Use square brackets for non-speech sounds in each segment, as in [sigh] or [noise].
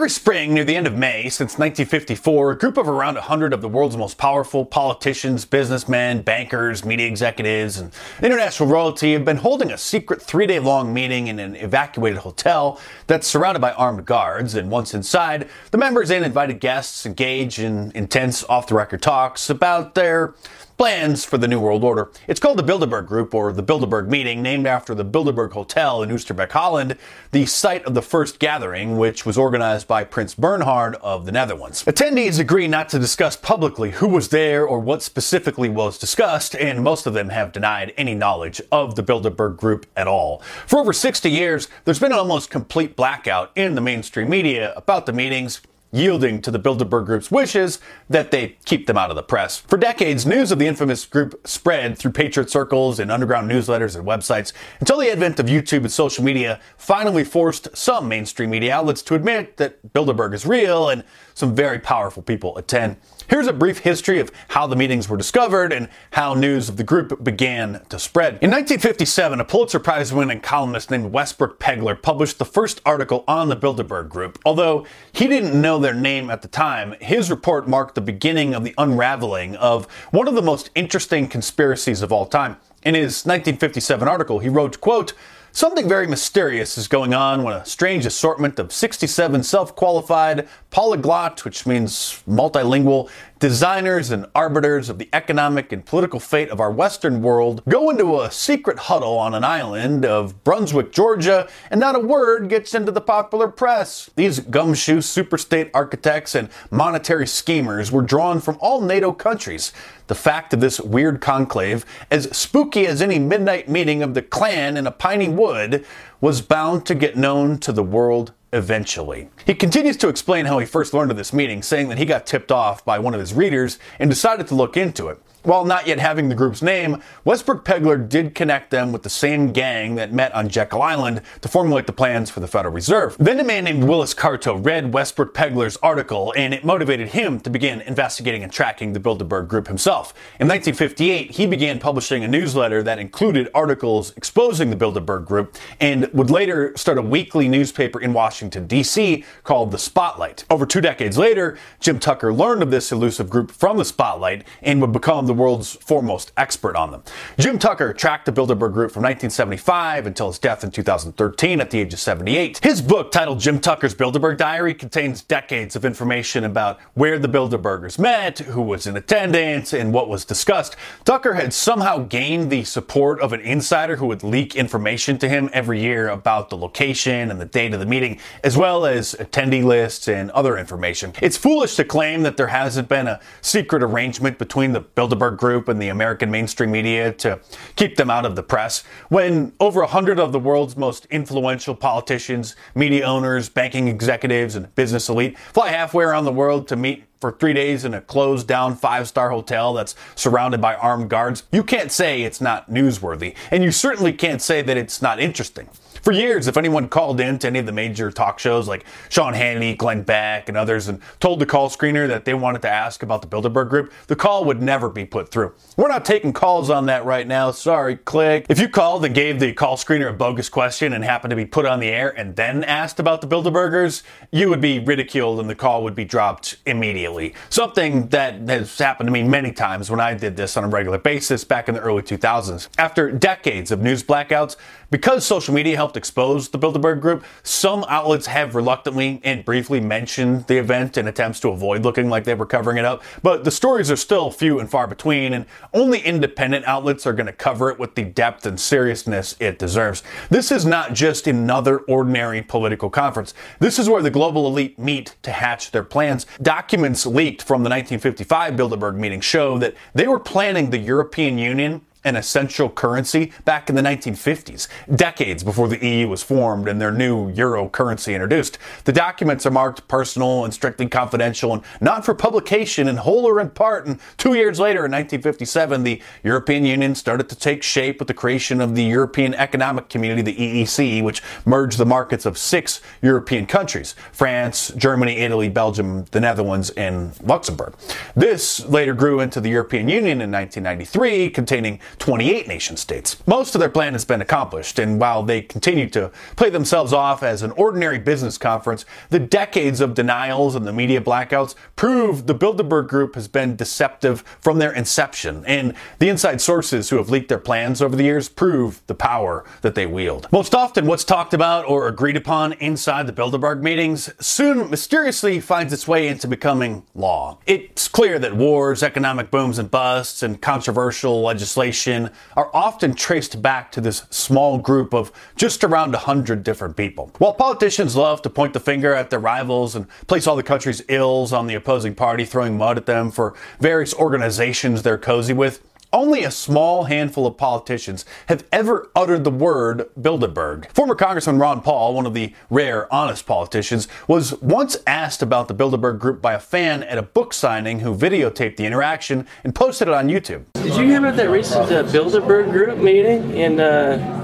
Every spring, near the end of May, since 1954, a group of around 100 of the world's most powerful politicians, businessmen, bankers, media executives, and international royalty have been holding a secret three day long meeting in an evacuated hotel that's surrounded by armed guards. And once inside, the members and invited guests engage in intense off the record talks about their plans for the New World Order. It's called the Bilderberg Group or the Bilderberg Meeting, named after the Bilderberg Hotel in Oosterbeek, Holland, the site of the first gathering, which was organized by Prince Bernhard of the Netherlands. Attendees agree not to discuss publicly who was there or what specifically was discussed, and most of them have denied any knowledge of the Bilderberg Group at all. For over 60 years, there's been an almost complete blackout in the mainstream media about the meetings yielding to the Bilderberg Group's wishes that they keep them out of the press. For decades, news of the infamous group spread through patriot circles and underground newsletters and websites until the advent of YouTube and social media finally forced some mainstream media outlets to admit that Bilderberg is real and some very powerful people attend. Here's a brief history of how the meetings were discovered and how news of the group began to spread. In 1957, a Pulitzer Prize winning columnist named Westbrook Pegler published the first article on the Bilderberg Group. Although he didn't know their name at the time, his report marked the beginning of the unraveling of one of the most interesting conspiracies of all time. In his 1957 article, he wrote, quote, Something very mysterious is going on when a strange assortment of 67 self qualified, polyglot, which means multilingual, designers and arbiters of the economic and political fate of our Western world go into a secret huddle on an island of Brunswick, Georgia, and not a word gets into the popular press. These gumshoe superstate architects and monetary schemers were drawn from all NATO countries. The fact of this weird conclave, as spooky as any midnight meeting of the Klan in a piney wood, was bound to get known to the world eventually. He continues to explain how he first learned of this meeting, saying that he got tipped off by one of his readers and decided to look into it. While not yet having the group's name, Westbrook Pegler did connect them with the same gang that met on Jekyll Island to formulate the plans for the Federal Reserve. Then a man named Willis Carto read Westbrook Pegler's article and it motivated him to begin investigating and tracking the Bilderberg Group himself. In 1958, he began publishing a newsletter that included articles exposing the Bilderberg Group and would later start a weekly newspaper in Washington, D.C. called The Spotlight. Over two decades later, Jim Tucker learned of this elusive group from The Spotlight and would become the world's foremost expert on them. Jim Tucker tracked the Bilderberg Group from 1975 until his death in 2013 at the age of 78. His book, titled Jim Tucker's Bilderberg Diary, contains decades of information about where the Bilderbergers met, who was in attendance, and what was discussed. Tucker had somehow gained the support of an insider who would leak information to him every year about the location and the date of the meeting, as well as attendee lists and other information. It's foolish to claim that there hasn't been a secret arrangement between the Bilderberg Bilderberg Group and the American mainstream media to keep them out of the press. When over a hundred of the world's most influential politicians, media owners, banking executives, and business elite fly halfway around the world to meet for three days in a closed down five star hotel that's surrounded by armed guards, you can't say it's not newsworthy. And you certainly can't say that it's not interesting. For years, if anyone called in to any of the major talk shows like Sean Hannity, Glenn Beck, and others and told the call screener that they wanted to ask about the Bilderberg Group, the call would never be put through. We're not taking calls on that right now. Sorry, click. If you called and gave the call screener a bogus question and happened to be put on the air and then asked about the Bilderbergers, you would be ridiculed and the call would be dropped immediately. Something that has happened to me many times when I did this on a regular basis back in the early 2000s. After decades of news blackouts, because social media helped expose the Bilderberg Group, some outlets have reluctantly and briefly mentioned the event in attempts to avoid looking like they were covering it up. But the stories are still few and far between, and only independent outlets are going to cover it with the depth and seriousness it deserves. This is not just another ordinary political conference. This is where the global elite meet to hatch their plans. Documents leaked from the 1955 Bilderberg meeting show that they were planning the European Union an essential currency back in the 1950s, decades before the EU was formed and their new euro currency introduced. The documents are marked personal and strictly confidential and not for publication in whole or in part. And two years later, in 1957, the European Union started to take shape with the creation of the European Economic Community, the EEC, which merged the markets of six European countries France, Germany, Italy, Belgium, the Netherlands, and Luxembourg. This later grew into the European Union in 1993, containing 28 nation states. Most of their plan has been accomplished, and while they continue to play themselves off as an ordinary business conference, the decades of denials and the media blackouts prove the Bilderberg Group has been deceptive from their inception, and the inside sources who have leaked their plans over the years prove the power that they wield. Most often, what's talked about or agreed upon inside the Bilderberg meetings soon mysteriously finds its way into becoming law. It's clear that wars, economic booms and busts, and controversial legislation are often traced back to this small group of just around 100 different people. While politicians love to point the finger at their rivals and place all the country's ills on the opposing party, throwing mud at them for various organizations they're cozy with, only a small handful of politicians have ever uttered the word Bilderberg. Former Congressman Ron Paul, one of the rare honest politicians, was once asked about the Bilderberg group by a fan at a book signing who videotaped the interaction and posted it on YouTube. Did you hear about that recent uh, Bilderberg group meeting in, uh,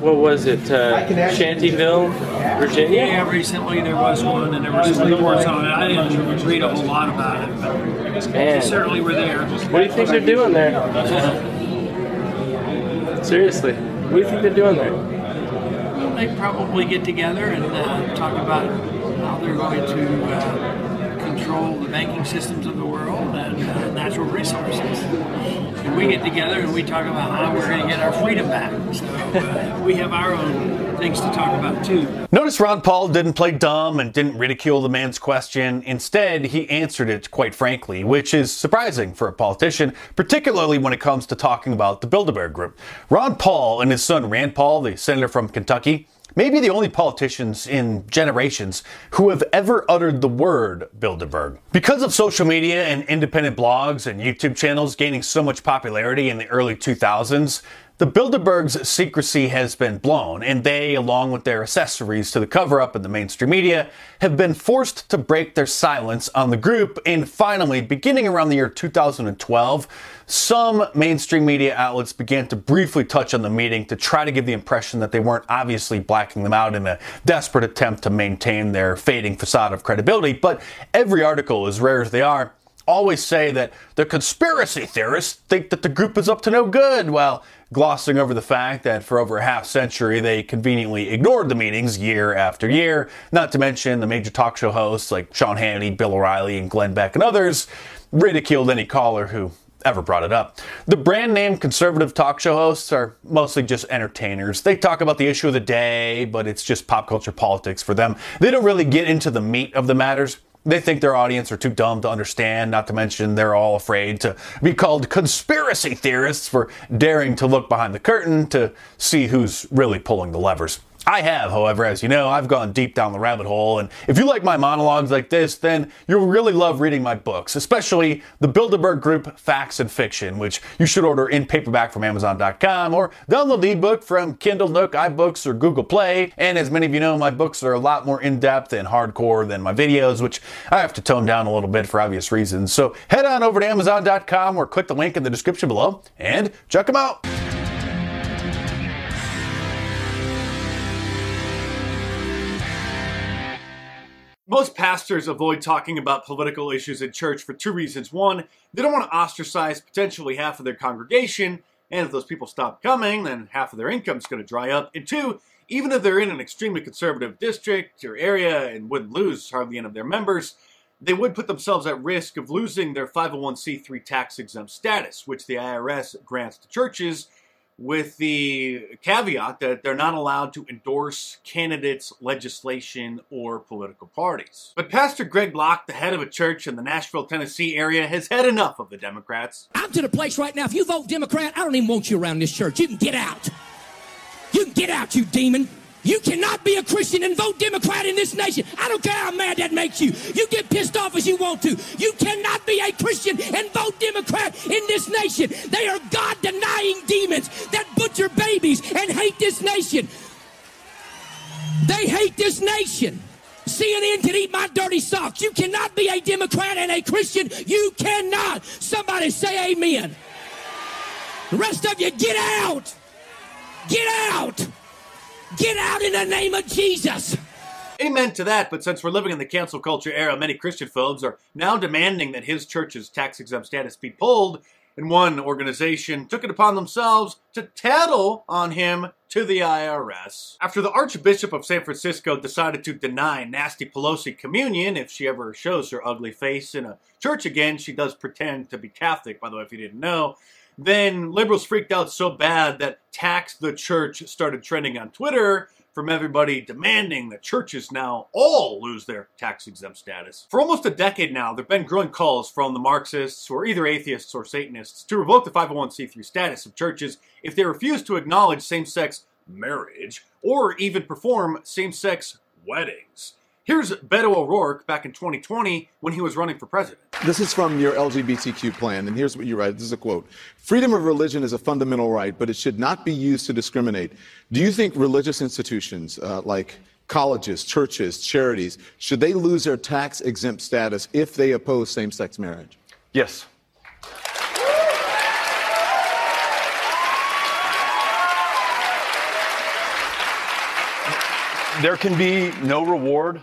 what was it, uh, Shantyville, Virginia? Yeah, recently there was one, and there were some reports on it. I didn't read a whole lot about it, but they Man, certainly were there. what do you think they're doing there? Seriously, what do you think they're doing there? They probably get together and uh, talk about how they're going to uh, control the banking systems of the world and uh, natural resources. And we get together and we talk about how we're going to get our freedom back. So uh, we have our own things to talk about too. Notice Ron Paul didn't play dumb and didn't ridicule the man's question. Instead, he answered it quite frankly, which is surprising for a politician, particularly when it comes to talking about the Bilderberg Group. Ron Paul and his son Rand Paul, the senator from Kentucky, may be the only politicians in generations who have ever uttered the word Bilderberg. Because of social media and independent blogs and YouTube channels gaining so much popularity in the early 2000s, the Bilderberg's secrecy has been blown, and they, along with their accessories to the cover up in the mainstream media, have been forced to break their silence on the group. And finally, beginning around the year 2012, some mainstream media outlets began to briefly touch on the meeting to try to give the impression that they weren't obviously blacking them out in a desperate attempt to maintain their fading facade of credibility. But every article, as rare as they are, always say that the conspiracy theorists think that the group is up to no good, while glossing over the fact that for over a half century they conveniently ignored the meetings year after year, not to mention the major talk show hosts like Sean Hannity, Bill O'Reilly, and Glenn Beck and others ridiculed any caller who ever brought it up. The brand name conservative talk show hosts are mostly just entertainers. They talk about the issue of the day, but it's just pop culture politics for them. They don't really get into the meat of the matters. They think their audience are too dumb to understand, not to mention they're all afraid to be called conspiracy theorists for daring to look behind the curtain to see who's really pulling the levers. I have, however, as you know, I've gone deep down the rabbit hole, and if you like my monologues like this, then you'll really love reading my books, especially the Bilderberg Group Facts and Fiction, which you should order in paperback from Amazon.com or download the ebook from Kindle, Nook, iBooks, or Google Play. And as many of you know, my books are a lot more in depth and hardcore than my videos, which I have to tone down a little bit for obvious reasons. So head on over to Amazon.com or click the link in the description below and check them out. Most pastors avoid talking about political issues in church for two reasons. One, they don't want to ostracize potentially half of their congregation, and if those people stop coming, then half of their income is going to dry up. And two, even if they're in an extremely conservative district or area and wouldn't lose hardly any of their members, they would put themselves at risk of losing their 501c3 tax exempt status, which the IRS grants to churches with the caveat that they're not allowed to endorse candidates, legislation, or political parties. But Pastor Greg Locke, the head of a church in the Nashville, Tennessee area, has had enough of the Democrats. I'm to the place right now. If you vote Democrat, I don't even want you around this church. You can get out. You can get out, you demon. You cannot be a Christian and vote Democrat in this nation. I don't care how mad that makes you. You get pissed off as you want to. You cannot be a Christian and vote Democrat in this nation. They are God denying demons that butcher babies and hate this nation. They hate this nation. CNN can eat my dirty socks. You cannot be a Democrat and a Christian. You cannot. Somebody say amen. The rest of you, get out. Get out. Get out in the name of Jesus. Amen to that, but since we're living in the cancel culture era, many Christian phobes are now demanding that his church's tax exempt status be pulled and one organization took it upon themselves to tattle on him to the IRS. After the Archbishop of San Francisco decided to deny Nasty Pelosi communion if she ever shows her ugly face in a church again, she does pretend to be Catholic, by the way, if you didn't know. Then liberals freaked out so bad that Tax the Church started trending on Twitter from everybody demanding that churches now all lose their tax exempt status. For almost a decade now, there have been growing calls from the Marxists, who are either atheists or Satanists, to revoke the 501c3 status of churches if they refuse to acknowledge same sex marriage or even perform same sex weddings. Here's Beto O'Rourke back in 2020 when he was running for president. This is from your LGBTQ plan, and here's what you write. This is a quote Freedom of religion is a fundamental right, but it should not be used to discriminate. Do you think religious institutions uh, like colleges, churches, charities, should they lose their tax exempt status if they oppose same sex marriage? Yes. There can be no reward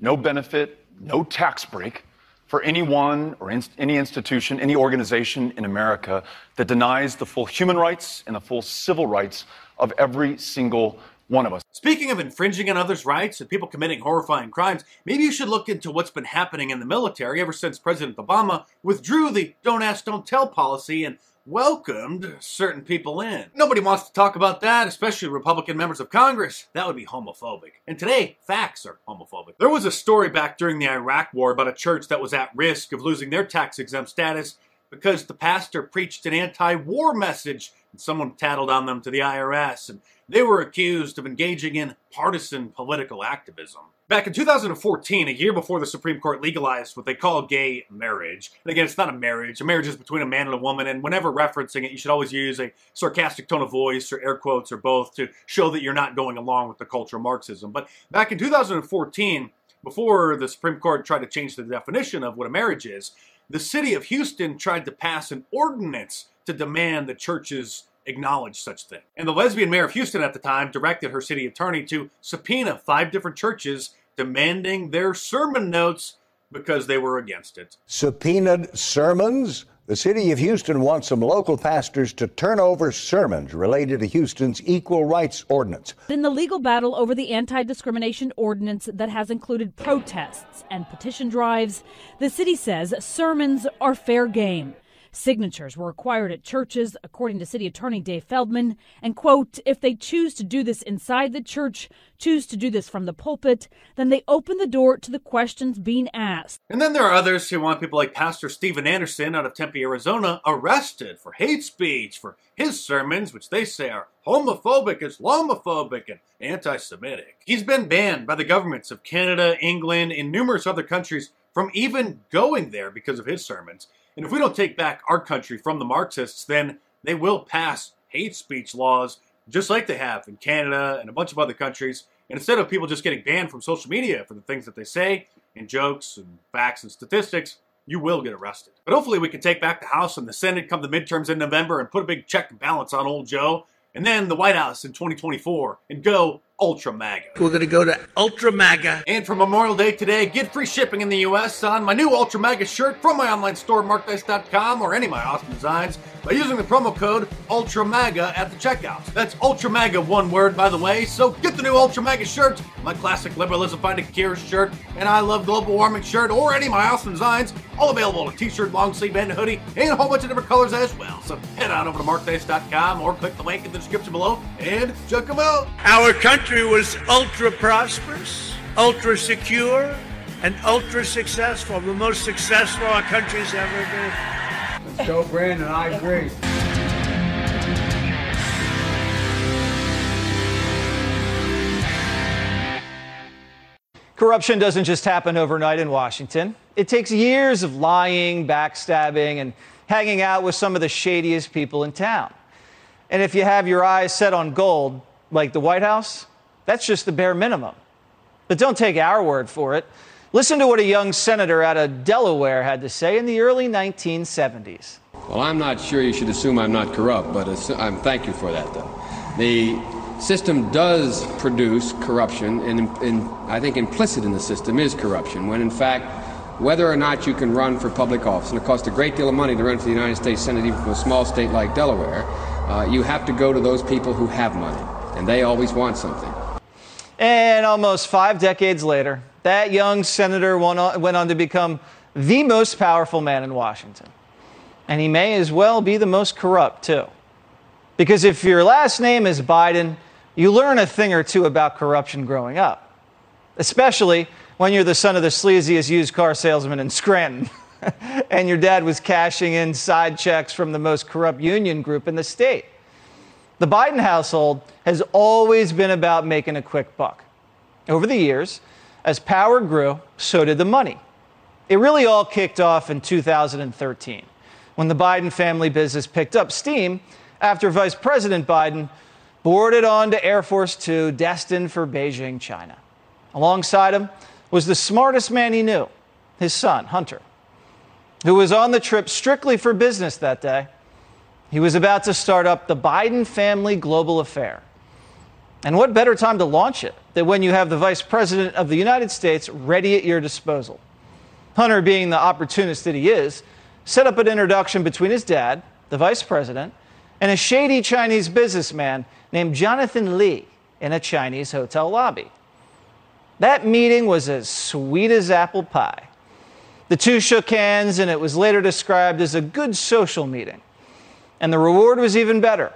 no benefit, no tax break for anyone or in, any institution, any organization in America that denies the full human rights and the full civil rights of every single one of us. Speaking of infringing on others' rights and people committing horrifying crimes, maybe you should look into what's been happening in the military ever since President Obama withdrew the don't ask, don't tell policy and welcomed certain people in. Nobody wants to talk about that, especially Republican members of Congress. That would be homophobic. And today, facts are homophobic. There was a story back during the Iraq War about a church that was at risk of losing their tax exempt status because the pastor preached an anti war message and someone tattled on them to the IRS. And they were accused of engaging in partisan political activism. Back in 2014, a year before the Supreme Court legalized what they call gay marriage, and again, it's not a marriage. A marriage is between a man and a woman, and whenever referencing it, you should always use a sarcastic tone of voice or air quotes or both to show that you're not going along with the culture of Marxism. But back in 2014, before the Supreme Court tried to change the definition of what a marriage is, the city of Houston tried to pass an ordinance to demand that churches acknowledge such thing. And the lesbian mayor of Houston at the time directed her city attorney to subpoena five different churches demanding their sermon notes because they were against it. Subpoenaed sermons? The city of Houston wants some local pastors to turn over sermons related to Houston's equal rights ordinance. In the legal battle over the anti discrimination ordinance that has included protests and petition drives, the city says sermons are fair game. Signatures were required at churches, according to City Attorney Dave Feldman. And, quote, if they choose to do this inside the church, choose to do this from the pulpit, then they open the door to the questions being asked. And then there are others who want people like Pastor Steven Anderson out of Tempe, Arizona, arrested for hate speech for his sermons, which they say are homophobic, Islamophobic, and anti Semitic. He's been banned by the governments of Canada, England, and numerous other countries from even going there because of his sermons. And if we don't take back our country from the Marxists, then they will pass hate speech laws just like they have in Canada and a bunch of other countries. And instead of people just getting banned from social media for the things that they say and jokes and facts and statistics, you will get arrested. But hopefully we can take back the House and the Senate come the midterms in November and put a big check and balance on old Joe and then the White House in 2024 and go Ultra MAGA. We're going to go to Ultra MAGA. And for Memorial Day today, get free shipping in the U.S. on my new Ultra MAGA shirt from my online store, markdice.com, or any of my awesome designs by using the promo code Ultra MAGA at the checkout. That's Ultra MAGA, one word, by the way. So get the new Ultra MAGA shirt, my classic liberalism fighting cure shirt, and I love global warming shirt, or any of my awesome designs, all available in a t-shirt, long sleeve, and hoodie, and a whole bunch of different colors as well. So head on over to markdice.com or click the link in the description below and check them out. Our country was ultra prosperous, ultra secure, and ultra successful. The most successful our country's ever been. Joe Brandon, I agree. Corruption doesn't just happen overnight in Washington. It takes years of lying, backstabbing, and hanging out with some of the shadiest people in town. And if you have your eyes set on gold, like the White House, that's just the bare minimum. But don't take our word for it. Listen to what a young senator out of Delaware had to say in the early 1970s. Well, I'm not sure you should assume I'm not corrupt, but I'm thank you for that, though. The system does produce corruption, and, and I think implicit in the system is corruption, when in fact whether or not you can run for public office, and it costs a great deal of money to run for the United States Senate, even from a small state like Delaware, uh, you have to go to those people who have money, and they always want something. And almost five decades later, that young senator went on, to become the most powerful man in Washington. And he may as well be the most corrupt, too. Because if your last name is Biden, you learn a thing or two about corruption growing up, especially when you're the son of the sleaziest used car salesman in Scranton. [laughs] and your dad was cashing in side checks from the most corrupt union group in the state. The Biden household has always been about making a quick buck. Over the years, as power grew, so did the money. It really all kicked off in 2013 when the Biden family business picked up steam after Vice President Biden boarded on to Air Force Two destined for Beijing, China. Alongside him was the smartest man he knew, his son, Hunter, who was on the trip strictly for business that day. He was about to start up the Biden family global affair. And what better time to launch it than when you have the Vice President of the United States ready at your disposal? Hunter, being the opportunist that he is, set up an introduction between his dad, the Vice President, and a shady Chinese businessman named Jonathan Li in a Chinese hotel lobby. That meeting was as sweet as apple pie. The two shook hands, and it was later described as a good social meeting. And the reward was even better.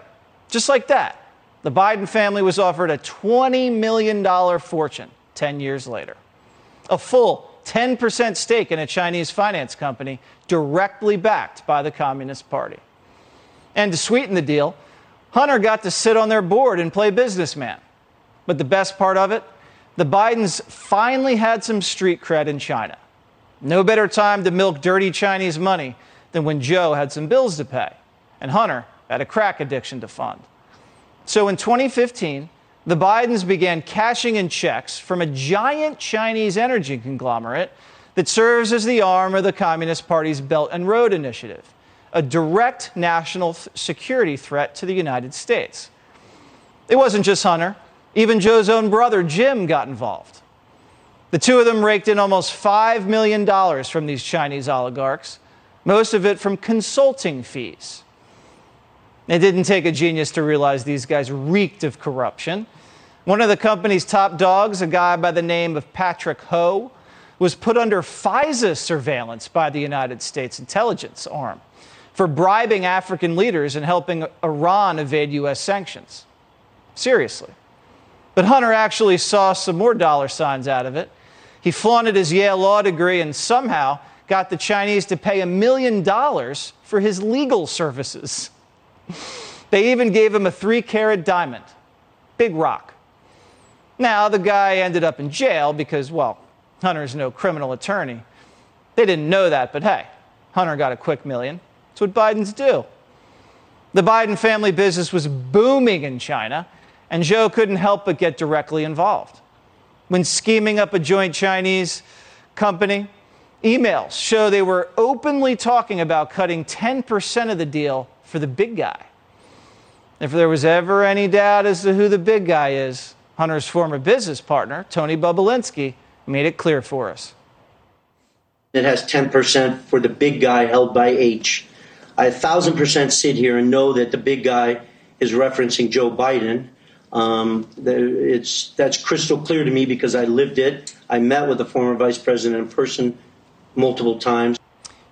Just like that, the Biden family was offered a $20 million fortune 10 years later. A full 10% stake in a Chinese finance company directly backed by the Communist Party. And to sweeten the deal, Hunter got to sit on their board and play businessman. But the best part of it, the Bidens finally had some street cred in China. No better time to milk dirty Chinese money than when Joe had some bills to pay and Hunter had a crack addiction to fund. So in 2015, the Bidens began cashing in checks from a giant Chinese energy conglomerate that serves as the arm of the Communist Party's Belt and Road Initiative a direct national security threat to the United States. It wasn't just Hunter, even Joe's own brother, Jim, got involved. The two of them raked in almost $5 million from these Chinese oligarchs, most of it from consulting fees. It didn't take a genius to realize these guys reeked of corruption. One of the company's top dogs, a guy by the name of Patrick Ho, was put under FISA surveillance by the United States intelligence arm for bribing African leaders and helping Iran evade U.S. sanctions. Seriously. But Hunter actually saw some more dollar signs out of it. He flaunted his Yale law degree and somehow got the Chinese to pay a million dollars for his legal services. They even gave him a three carat diamond, big rock. Now, the guy ended up in jail because, well, Hunter's no criminal attorney. They didn't know that, but hey, Hunter got a quick million. That's what Biden's do. The Biden family business was booming in China, and Joe couldn't help but get directly involved. When scheming up a joint Chinese company, emails show they were openly talking about cutting 10% of the deal for the big guy. If there was ever any doubt as to who the big guy is, Hunter's former business partner, Tony Bobulinski, made it clear for us. It has 10% for the big guy held by H. I thousand percent sit here and know that the big guy is referencing Joe Biden. Um, it's that's crystal clear to me because I lived it. I met with the former vice president in person multiple times.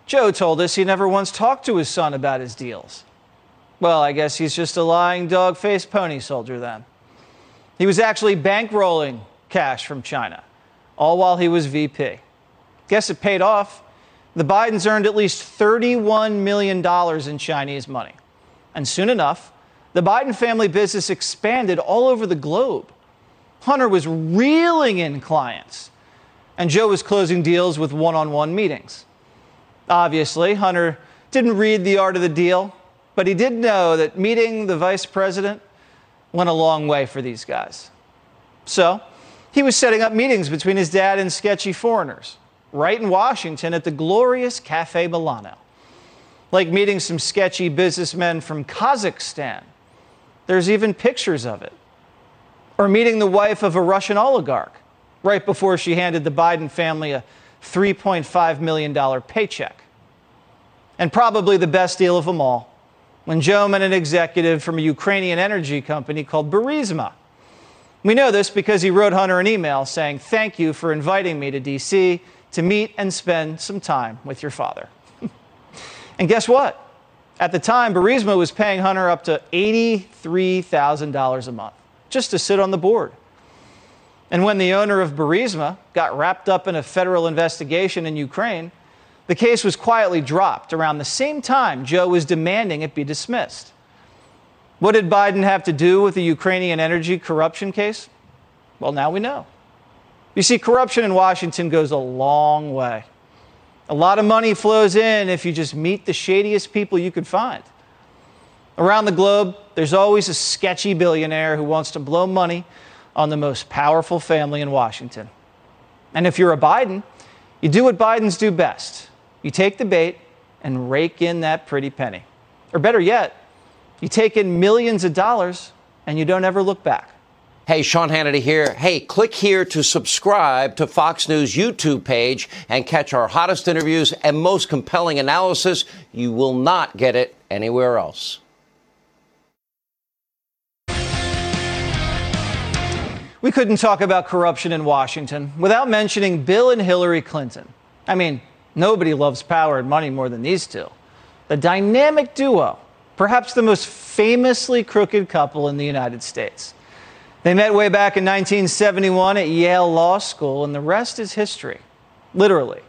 Joe told us he never once talked to his son about his deals. Well, I guess he's just a lying dog faced pony soldier then. He was actually bankrolling cash from China, all while he was VP. Guess it paid off the Bidens earned at least $31 million in Chinese money. And soon enough, the Biden family business expanded all over the globe. Hunter was reeling in clients, and Joe was closing deals with one on one meetings. Obviously, Hunter didn't read the art of the deal, but he did know that meeting the vice president went a long way for these guys. So, he was setting up meetings between his dad and sketchy foreigners right in Washington at the glorious Cafe Milano. Like meeting some sketchy businessmen from Kazakhstan. There's even pictures of it. Or meeting the wife of a Russian oligarch right before she handed the Biden family a $3.5 million paycheck. And probably the best deal of them all when Joe met an executive from a Ukrainian energy company called Burisma. We know this because he wrote Hunter an email saying, Thank you for inviting me to DC to meet and spend some time with your father. [laughs] and guess what? At the time, Burisma was paying Hunter up to $83,000 a month just to sit on the board. And when the owner of Burisma got wrapped up in a federal investigation in Ukraine, the case was quietly dropped around the same time Joe was demanding it be dismissed. What did Biden have to do with the Ukrainian energy corruption case? Well, now we know. You see, corruption in Washington goes a long way. A lot of money flows in if you just meet the shadiest people you could find. Around the globe, there's always a sketchy billionaire who wants to blow money on the most powerful family in Washington. And if you're a Biden, you do what Bidens do best you take the bait and rake in that pretty penny. Or better yet, you take in millions of dollars and you don't ever look back. Hey, Sean Hannity here. Hey, click here to subscribe to Fox News YouTube page and catch our hottest interviews and most compelling analysis. You will not get it anywhere else. We couldn't talk about corruption in Washington without mentioning Bill and Hillary Clinton. I mean, nobody loves power and money more than these two. The dynamic duo, perhaps the most famously crooked couple in the United States. They met way back in 1971 at Yale Law School, and the rest is history, literally.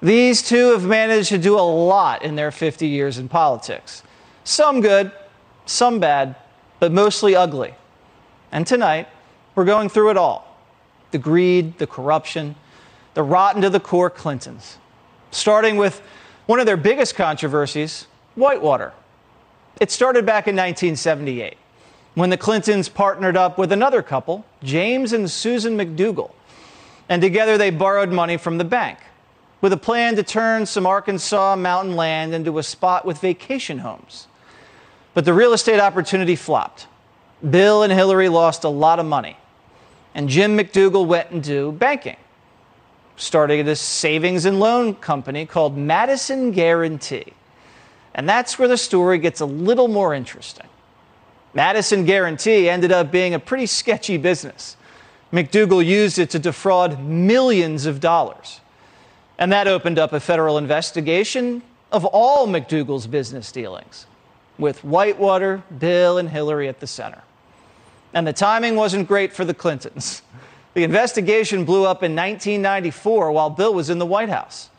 These two have managed to do a lot in their 50 years in politics. Some good, some bad, but mostly ugly. And tonight, we're going through it all the greed, the corruption, the rotten to the core Clintons. Starting with one of their biggest controversies Whitewater. It started back in 1978 when the Clintons partnered up with another couple, James and Susan McDougal. And together they borrowed money from the bank with a plan to turn some Arkansas mountain land into a spot with vacation homes. But the real estate opportunity flopped. Bill and Hillary lost a lot of money. And Jim McDougal went into banking, starting a savings and loan company called Madison Guaranty. And that's where the story gets a little more interesting. Madison Guaranty ended up being a pretty sketchy business. McDougal used it to defraud millions of dollars. And that opened up a federal investigation of all McDougal's business dealings, with Whitewater, Bill, and Hillary at the center. And the timing wasn't great for the Clintons. The investigation blew up in 1994 while Bill was in the White House.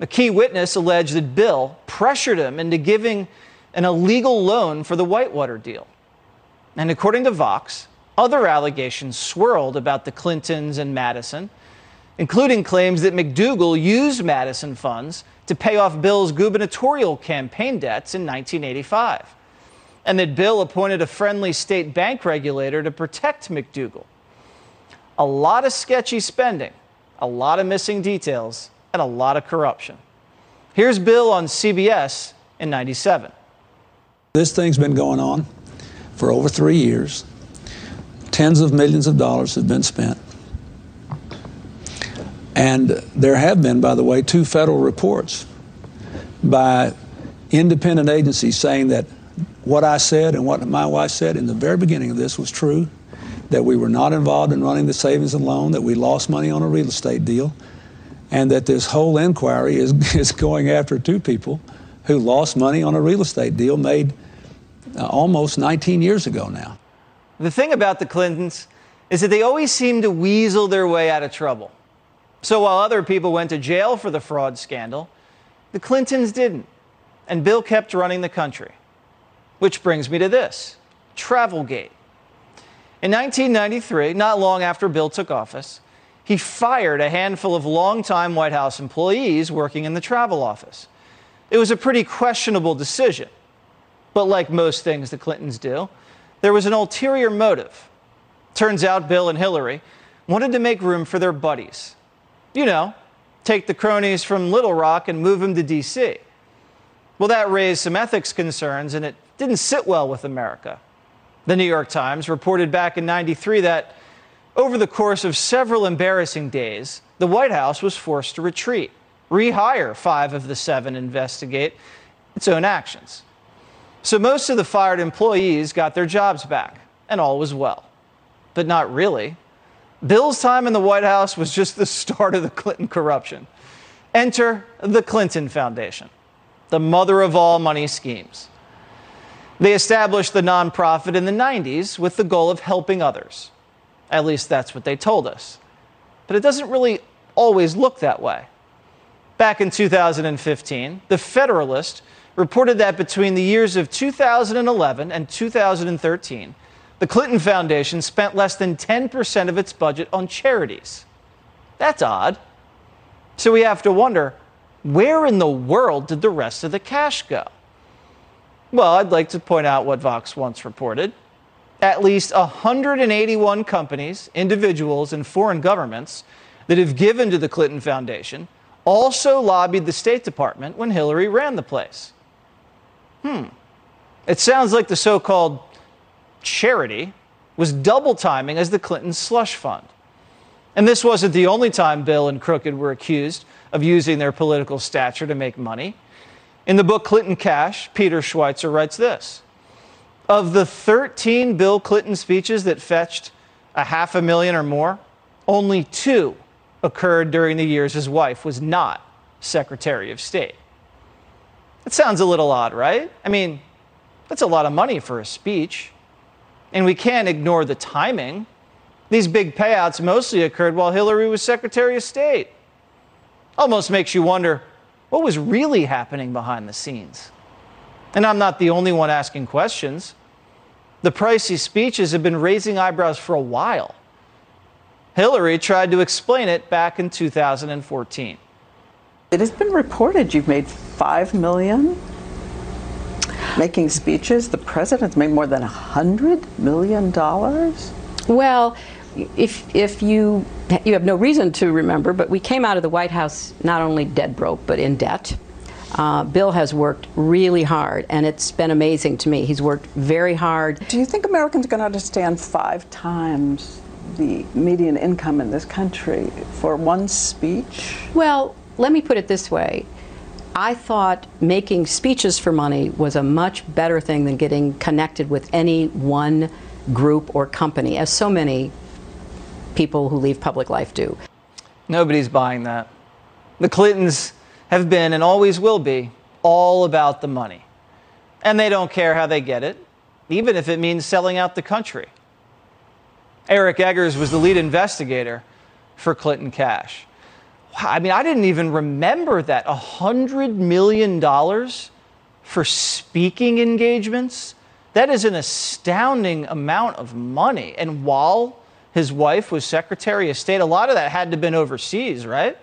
A key witness alleged that Bill pressured him into giving an illegal loan for the Whitewater deal. And according to Vox, other allegations swirled about the Clintons and Madison, including claims that McDougal used Madison funds to pay off Bill's gubernatorial campaign debts in 1985, and that Bill appointed a friendly state bank regulator to protect McDougal. A lot of sketchy spending, a lot of missing details, and a lot of corruption. Here's Bill on CBS in 97. This thing's been going on for over three years. Tens of millions of dollars have been spent. And there have been, by the way, two federal reports by independent agencies saying that what I said and what my wife said in the very beginning of this was true, that we were not involved in running the savings and loan, that we lost money on a real estate deal, and that this whole inquiry is, [laughs] is going after two people who lost money on a real estate deal made uh, almost 19 years ago now. The thing about the Clintons is that they always seem to weasel their way out of trouble. So while other people went to jail for the fraud scandal, the Clintons didn't. And Bill kept running the country. Which brings me to this Travelgate. In 1993, not long after Bill took office, he fired a handful of longtime White House employees working in the travel office. It was a pretty questionable decision. But like most things the Clintons do, there was an ulterior motive. Turns out Bill and Hillary wanted to make room for their buddies. You know, take the cronies from Little Rock and move them to D.C. Well, that raised some ethics concerns, and it didn't sit well with America. The New York Times reported back in 93 that over the course of several embarrassing days, the White House was forced to retreat, rehire five of the seven, investigate its own actions. So most of the fired employees got their jobs back, and all was well. But not really. Bill's time in the White House was just the start of the Clinton corruption. Enter the Clinton Foundation, the mother of all money schemes. They established the nonprofit in the 90s with the goal of helping others. At least that's what they told us. But it doesn't really always look that way. Back in 2015, The Federalist reported that between the years of 2011 and 2013, the Clinton Foundation spent less than 10% of its budget on charities. That's odd. So we have to wonder where in the world did the rest of the cash go? Well, I'd like to point out what Vox once reported. At least 181 companies, individuals, and foreign governments that have given to the Clinton Foundation also lobbied the State Department when Hillary ran the place. Hmm. It sounds like the so called charity was double timing as the Clinton slush fund. And this wasn't the only time Bill and Crooked were accused of using their political stature to make money. In the book Clinton Cash, Peter Schweizer writes this Of the 13 Bill Clinton speeches that fetched a half a million or more, only two occurred during the years his wife was not Secretary of State. It sounds a little odd, right? I mean, that's a lot of money for a speech. And we can't ignore the timing. These big payouts mostly occurred while Hillary was Secretary of State. Almost makes you wonder what was really happening behind the scenes? And I'm not the only one asking questions. The pricey speeches have been raising eyebrows for a while. Hillary tried to explain it back in 2014. It has been reported you've made 5 million making speeches. The president's made more than 100 million dollars. Well, if if you you have no reason to remember, but we came out of the White House not only dead broke but in debt. Uh, Bill has worked really hard, and it's been amazing to me. He's worked very hard. Do you think Americans are going to understand five times the median income in this country for one speech? Well, let me put it this way. I thought making speeches for money was a much better thing than getting connected with any one group or company, as so many people who leave public life do. Nobody's buying that. The Clintons have been and always will be all about the money. And they don't care how they get it, even if it means selling out the country. Eric Eggers was the lead investigator for Clinton Cash. I mean, I didn't even remember that $100 million for speaking engagements. That is an astounding amount of money. And while his wife was Secretary of State. A lot of that had to have been overseas, right?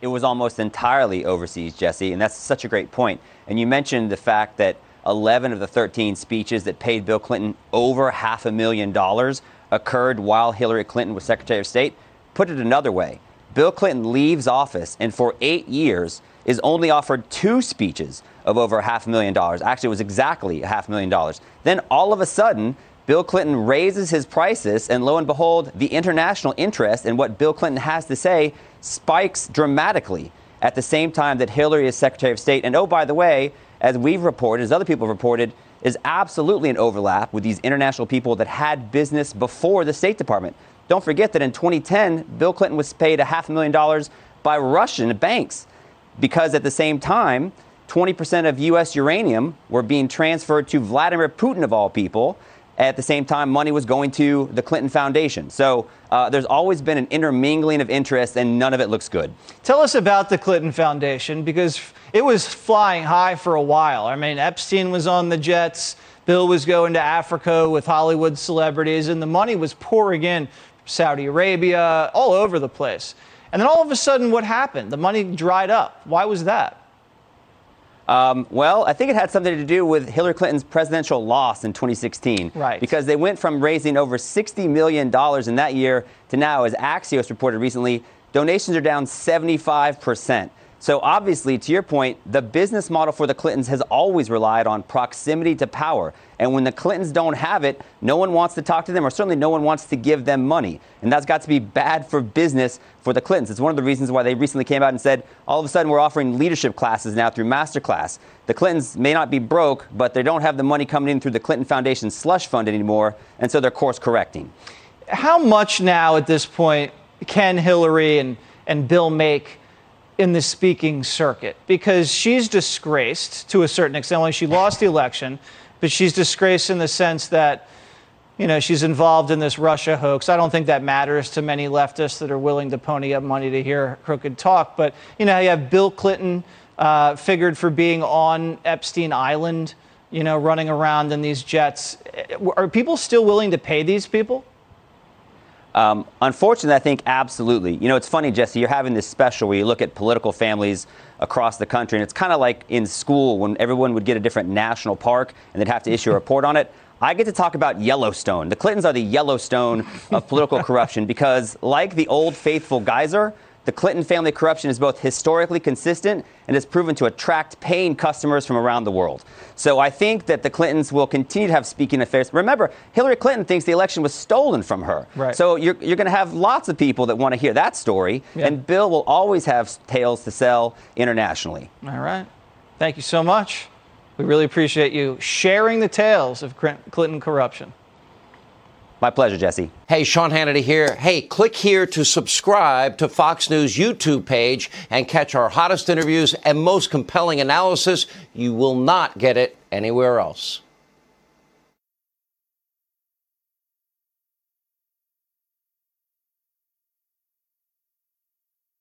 It was almost entirely overseas, Jesse, and that's such a great point. And you mentioned the fact that 11 of the 13 speeches that paid Bill Clinton over half a million dollars occurred while Hillary Clinton was Secretary of State. Put it another way Bill Clinton leaves office and for eight years is only offered two speeches of over half a million dollars. Actually, it was exactly a half a million dollars. Then all of a sudden, Bill Clinton raises his prices, and lo and behold, the international interest in what Bill Clinton has to say spikes dramatically at the same time that Hillary is Secretary of State. And oh, by the way, as we've reported, as other people have reported, is absolutely an overlap with these international people that had business before the State Department. Don't forget that in 2010, Bill Clinton was paid a half a million dollars by Russian banks because at the same time, 20% of U.S. uranium were being transferred to Vladimir Putin, of all people. At the same time, money was going to the Clinton Foundation. So uh, there's always been an intermingling of interests, and none of it looks good. Tell us about the Clinton Foundation because it was flying high for a while. I mean, Epstein was on the jets, Bill was going to Africa with Hollywood celebrities, and the money was pouring in Saudi Arabia, all over the place. And then all of a sudden, what happened? The money dried up. Why was that? Um, well, I think it had something to do with Hillary Clinton's presidential loss in 2016. Right. Because they went from raising over $60 million in that year to now, as Axios reported recently, donations are down 75%. So obviously, to your point, the business model for the Clintons has always relied on proximity to power. And when the Clintons don't have it, no one wants to talk to them, or certainly no one wants to give them money. And that's got to be bad for business for the Clintons. It's one of the reasons why they recently came out and said, all of a sudden, we're offering leadership classes now through Masterclass. The Clintons may not be broke, but they don't have the money coming in through the Clinton Foundation slush fund anymore, and so they're course correcting. How much now at this point can Hillary and, and Bill make in the speaking circuit? Because she's disgraced to a certain extent. Only she lost the election, but she's disgraced in the sense that you know, she's involved in this Russia hoax. I don't think that matters to many leftists that are willing to pony up money to hear crooked talk. But, you know, you have Bill Clinton uh, figured for being on Epstein Island, you know, running around in these jets. Are people still willing to pay these people? Um, unfortunately, I think absolutely. You know, it's funny, Jesse, you're having this special where you look at political families across the country, and it's kind of like in school when everyone would get a different national park and they'd have to issue a report on it. I get to talk about Yellowstone. The Clintons are the Yellowstone of political [laughs] corruption because, like the old faithful geyser, the Clinton family corruption is both historically consistent and has proven to attract paying customers from around the world. So I think that the Clintons will continue to have speaking affairs. Remember, Hillary Clinton thinks the election was stolen from her. Right. So you're, you're going to have lots of people that want to hear that story, Yeah. and Bill will always have tales to sell internationally. All right. Thank you so much. We really appreciate you sharing the tales of Clinton corruption. My pleasure, Jesse. Hey, Sean Hannity here. Hey, click here to subscribe to Fox News YouTube page and catch our hottest interviews and most compelling analysis. You will not get it anywhere else.